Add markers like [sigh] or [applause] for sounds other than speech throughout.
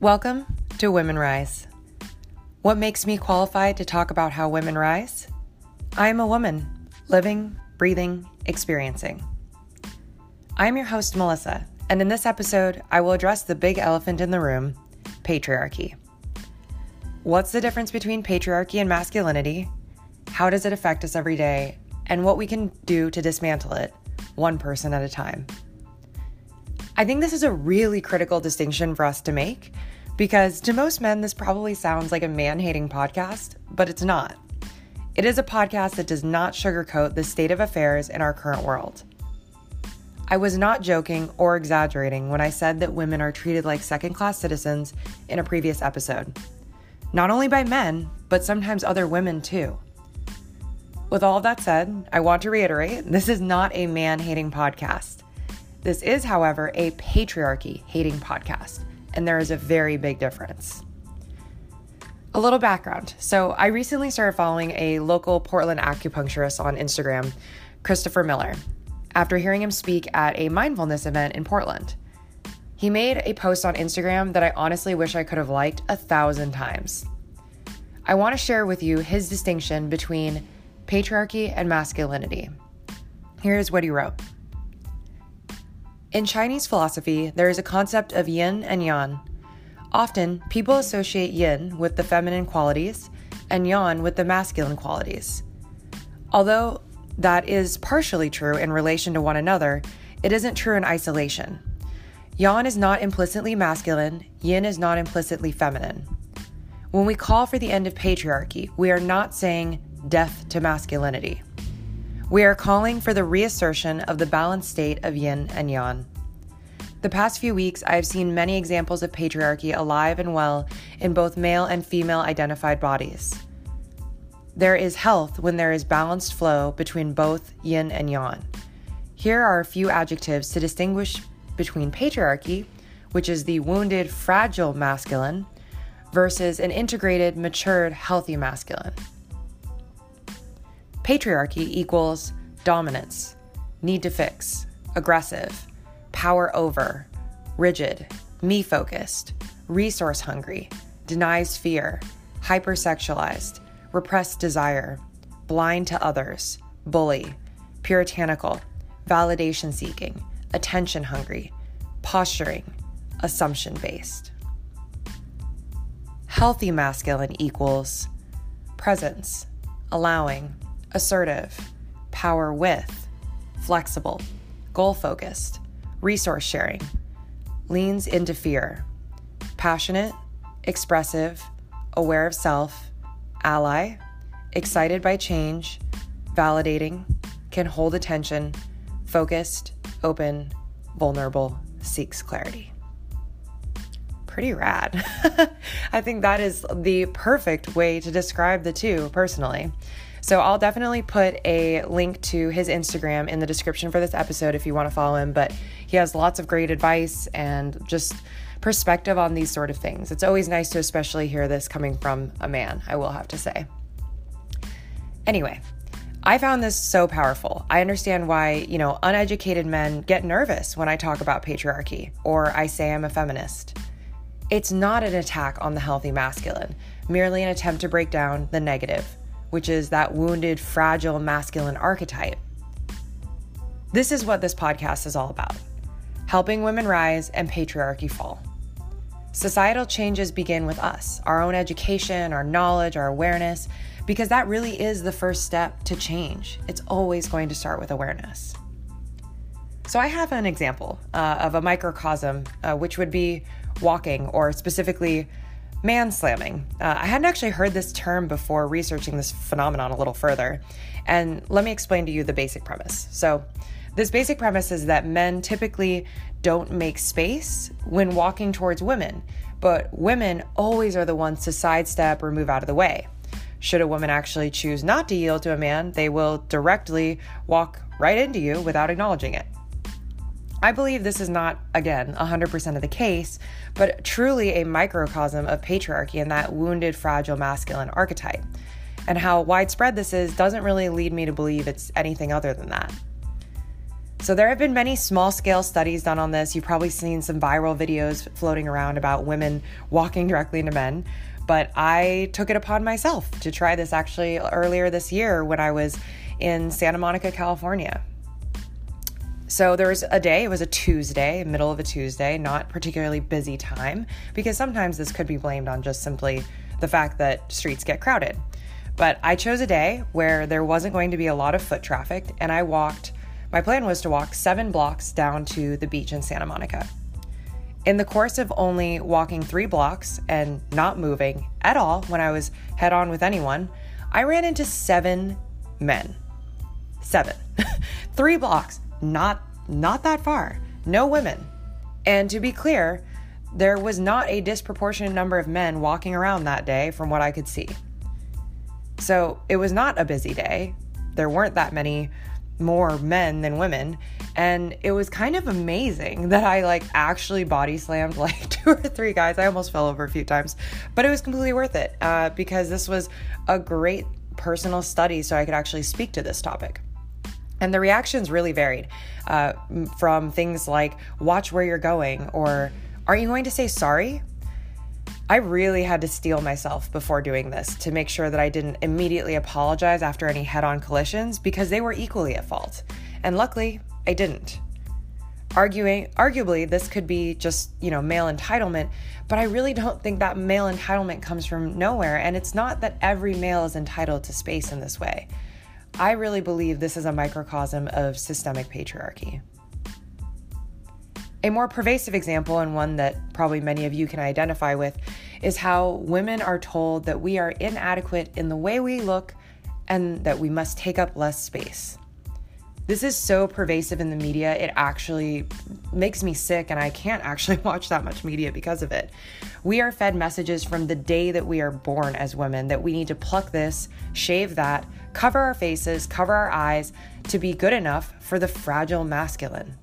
Welcome to Women Rise. What makes me qualified to talk about how women rise? I am a woman, living, breathing, experiencing. I am your host, Melissa, and in this episode, I will address the big elephant in the room patriarchy. What's the difference between patriarchy and masculinity? How does it affect us every day? And what we can do to dismantle it, one person at a time. I think this is a really critical distinction for us to make because to most men, this probably sounds like a man hating podcast, but it's not. It is a podcast that does not sugarcoat the state of affairs in our current world. I was not joking or exaggerating when I said that women are treated like second class citizens in a previous episode. Not only by men, but sometimes other women too. With all that said, I want to reiterate this is not a man hating podcast. This is, however, a patriarchy hating podcast, and there is a very big difference. A little background. So, I recently started following a local Portland acupuncturist on Instagram, Christopher Miller, after hearing him speak at a mindfulness event in Portland. He made a post on Instagram that I honestly wish I could have liked a thousand times. I want to share with you his distinction between patriarchy and masculinity. Here's what he wrote. In Chinese philosophy, there is a concept of yin and yang. Often, people associate yin with the feminine qualities and yang with the masculine qualities. Although that is partially true in relation to one another, it isn't true in isolation. Yang is not implicitly masculine, yin is not implicitly feminine. When we call for the end of patriarchy, we are not saying death to masculinity. We are calling for the reassertion of the balanced state of yin and yang. The past few weeks, I have seen many examples of patriarchy alive and well in both male and female identified bodies. There is health when there is balanced flow between both yin and yang. Here are a few adjectives to distinguish between patriarchy, which is the wounded, fragile masculine, versus an integrated, matured, healthy masculine. Patriarchy equals dominance, need to fix, aggressive, power over, rigid, me focused, resource hungry, denies fear, hypersexualized, repressed desire, blind to others, bully, puritanical, validation seeking, attention hungry, posturing, assumption based. Healthy masculine equals presence, allowing, assertive, power with, flexible, goal focused, resource sharing, leans into fear, passionate, expressive, aware of self, ally, excited by change, validating, can hold attention, focused, open, vulnerable, seeks clarity. Pretty rad. [laughs] I think that is the perfect way to describe the two personally. So I'll definitely put a link to his Instagram in the description for this episode if you want to follow him. But he has lots of great advice and just perspective on these sort of things. It's always nice to especially hear this coming from a man, I will have to say. Anyway, I found this so powerful. I understand why, you know, uneducated men get nervous when I talk about patriarchy or I say I'm a feminist. It's not an attack on the healthy masculine, merely an attempt to break down the negative which is that wounded, fragile masculine archetype. This is what this podcast is all about helping women rise and patriarchy fall. Societal changes begin with us, our own education, our knowledge, our awareness, because that really is the first step to change. It's always going to start with awareness. So, I have an example uh, of a microcosm, uh, which would be walking, or specifically man slamming. Uh, I hadn't actually heard this term before researching this phenomenon a little further. And let me explain to you the basic premise. So, this basic premise is that men typically don't make space when walking towards women, but women always are the ones to sidestep or move out of the way. Should a woman actually choose not to yield to a man, they will directly walk right into you without acknowledging it. I believe this is not, again, 100% of the case, but truly a microcosm of patriarchy and that wounded, fragile masculine archetype. And how widespread this is doesn't really lead me to believe it's anything other than that. So, there have been many small scale studies done on this. You've probably seen some viral videos floating around about women walking directly into men. But I took it upon myself to try this actually earlier this year when I was in Santa Monica, California. So there was a day, it was a Tuesday, middle of a Tuesday, not particularly busy time, because sometimes this could be blamed on just simply the fact that streets get crowded. But I chose a day where there wasn't going to be a lot of foot traffic, and I walked, my plan was to walk seven blocks down to the beach in Santa Monica. In the course of only walking three blocks and not moving at all when I was head on with anyone, I ran into seven men. Seven. [laughs] three blocks not not that far. No women. And to be clear, there was not a disproportionate number of men walking around that day from what I could see. So it was not a busy day. There weren't that many more men than women. And it was kind of amazing that I like actually body slammed [laughs] like two or three guys. I almost fell over a few times, but it was completely worth it uh, because this was a great personal study so I could actually speak to this topic. And the reactions really varied uh, from things like, watch where you're going, or are you going to say sorry? I really had to steel myself before doing this to make sure that I didn't immediately apologize after any head on collisions because they were equally at fault. And luckily, I didn't. Arguing, arguably, this could be just, you know, male entitlement, but I really don't think that male entitlement comes from nowhere. And it's not that every male is entitled to space in this way. I really believe this is a microcosm of systemic patriarchy. A more pervasive example, and one that probably many of you can identify with, is how women are told that we are inadequate in the way we look and that we must take up less space. This is so pervasive in the media, it actually makes me sick, and I can't actually [laughs] watch that much media because of it. We are fed messages from the day that we are born as women that we need to pluck this, shave that, cover our faces, cover our eyes to be good enough for the fragile masculine.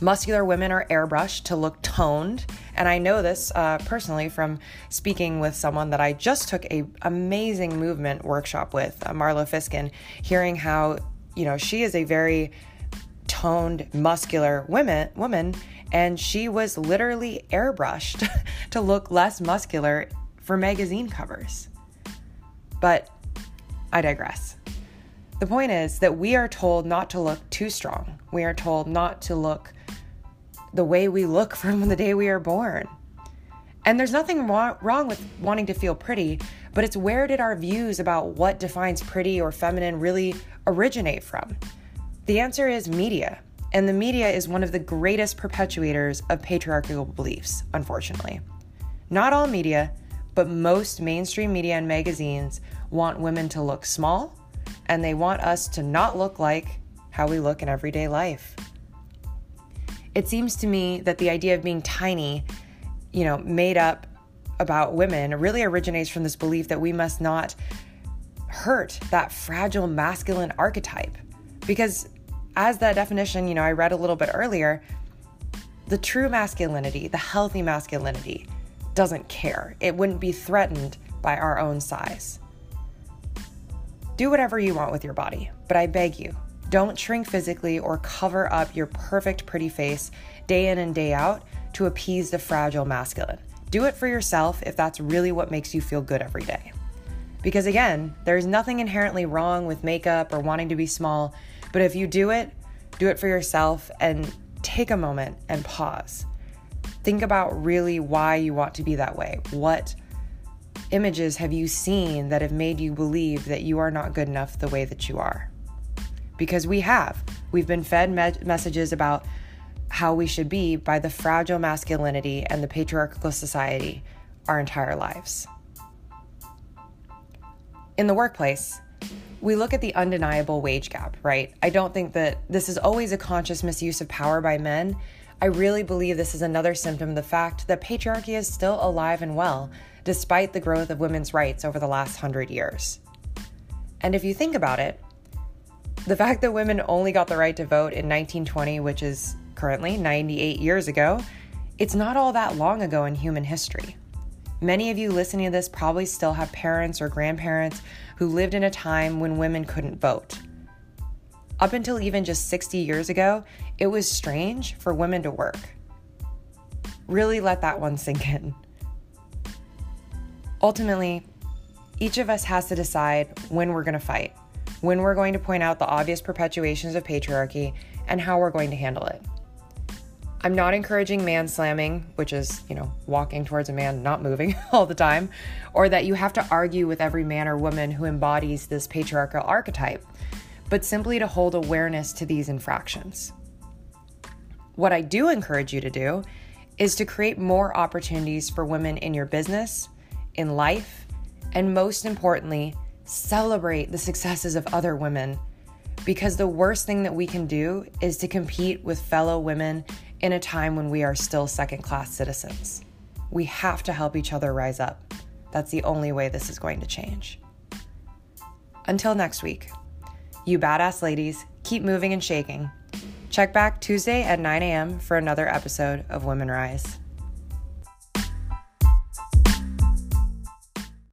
Muscular women are airbrushed to look toned, and I know this uh, personally from speaking with someone that I just took a amazing movement workshop with, uh, Marlo Fiskin, hearing how you know she is a very toned, muscular woman, woman, and she was literally airbrushed [laughs] to look less muscular for magazine covers. But I digress. The point is that we are told not to look too strong. We are told not to look the way we look [laughs] from the day we are born. And there's nothing wrong with wanting to feel pretty, but it's where did our views about what defines pretty or feminine really originate from? The answer is media. And the media is one of the greatest perpetuators of patriarchal beliefs, unfortunately. Not all media, but most mainstream media and magazines want women to look small and they want us to not look like how we look in everyday life. It seems to me that the idea of being tiny, you know, made up about women really originates from this belief that we must not hurt that fragile masculine archetype. Because as that definition, you know, I read a little bit earlier, the true masculinity, the healthy masculinity, doesn't care. It wouldn't be threatened by our own size. Do whatever you want with your body, but I beg you, don't shrink physically or cover up your perfect, pretty face day in and day out to appease the fragile masculine. Do it for yourself if that's really what makes you feel good every day. Because again, there's nothing inherently wrong with makeup or wanting to be small, but if you do it, do it for yourself and take a moment and pause. Think about really why you want to be that way. What images have you seen that have made you believe that you are not good enough the way that you are? Because we have. We've been fed me- messages about how we should be by the fragile masculinity and the patriarchal society our entire lives. In the workplace, we look at the undeniable wage gap, right? I don't think that this is always a conscious misuse of power by men, I really believe this is another symptom of the fact that patriarchy is still alive and well, despite the growth of women's rights over the last hundred years. And if you think about it, the fact that women only got the right to vote in 1920, which is currently 98 years ago, it's not all that long ago in human history. Many of you listening to this probably still have parents or grandparents who lived in a time when women couldn't vote. Up until even just 60 years ago, it was strange for women to work. Really let that one sink in. Ultimately, each of us has to decide when we're going to fight, when we're going to point out the obvious perpetuations of patriarchy, and how we're going to handle it. I'm not encouraging man slamming, which is, you know, walking towards a man not moving [laughs] all the time, or that you have to argue with every man or woman who embodies this patriarchal archetype, but simply to hold awareness to these infractions. What I do encourage you to do is to create more opportunities for women in your business, in life, and most importantly, celebrate the successes of other women. Because the worst thing that we can do is to compete with fellow women in a time when we are still second class citizens. We have to help each other rise up. That's the only way this is going to change. Until next week, you badass ladies keep moving and shaking. Check back Tuesday at 9 a.m. for another episode of Women Rise.